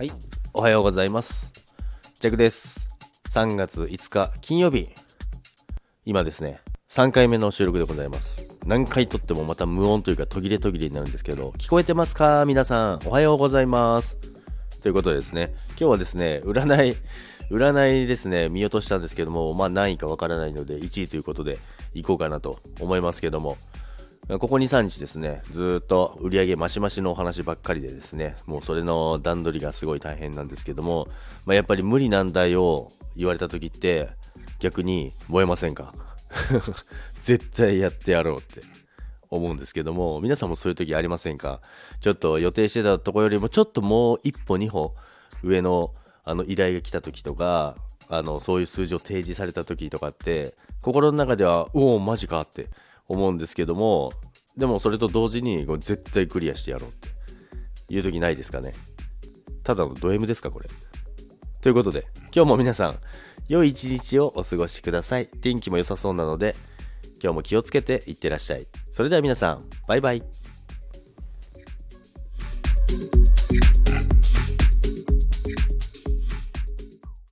はい、おはようございます。ジャックです。3月5日金曜日。今ですね、3回目の収録でございます。何回撮ってもまた無音というか途切れ途切れになるんですけど、聞こえてますか？皆さん、おはようございます。ということでですね、今日はですね、占い、占いですね、見落としたんですけども、まあ何位かわからないので、1位ということで行こうかなと思いますけども、ここ2、3日ですね、ずっと売り上げマシマシのお話ばっかりでですね、もうそれの段取りがすごい大変なんですけども、まあ、やっぱり無理難題を言われた時って、逆に燃えませんか？絶対やってやろうって。思うんですけども、皆さんもそういう時ありませんか？ちょっと予定してたとこよりもちょっともう一歩二歩上のあの依頼が来た時とか、あの、そういう数字を提示された時とかって、心の中では、おお、マジかって思うんですけども、でもそれと同時に、これ絶対クリアしてやろうっていう時ないですかね。ただのド M ですか、これ。ということで、今日も皆さん、良い一日をお過ごしください。天気も良さそうなので、今日も気をつけていってらっしゃい。それでは皆さん、バイバイ。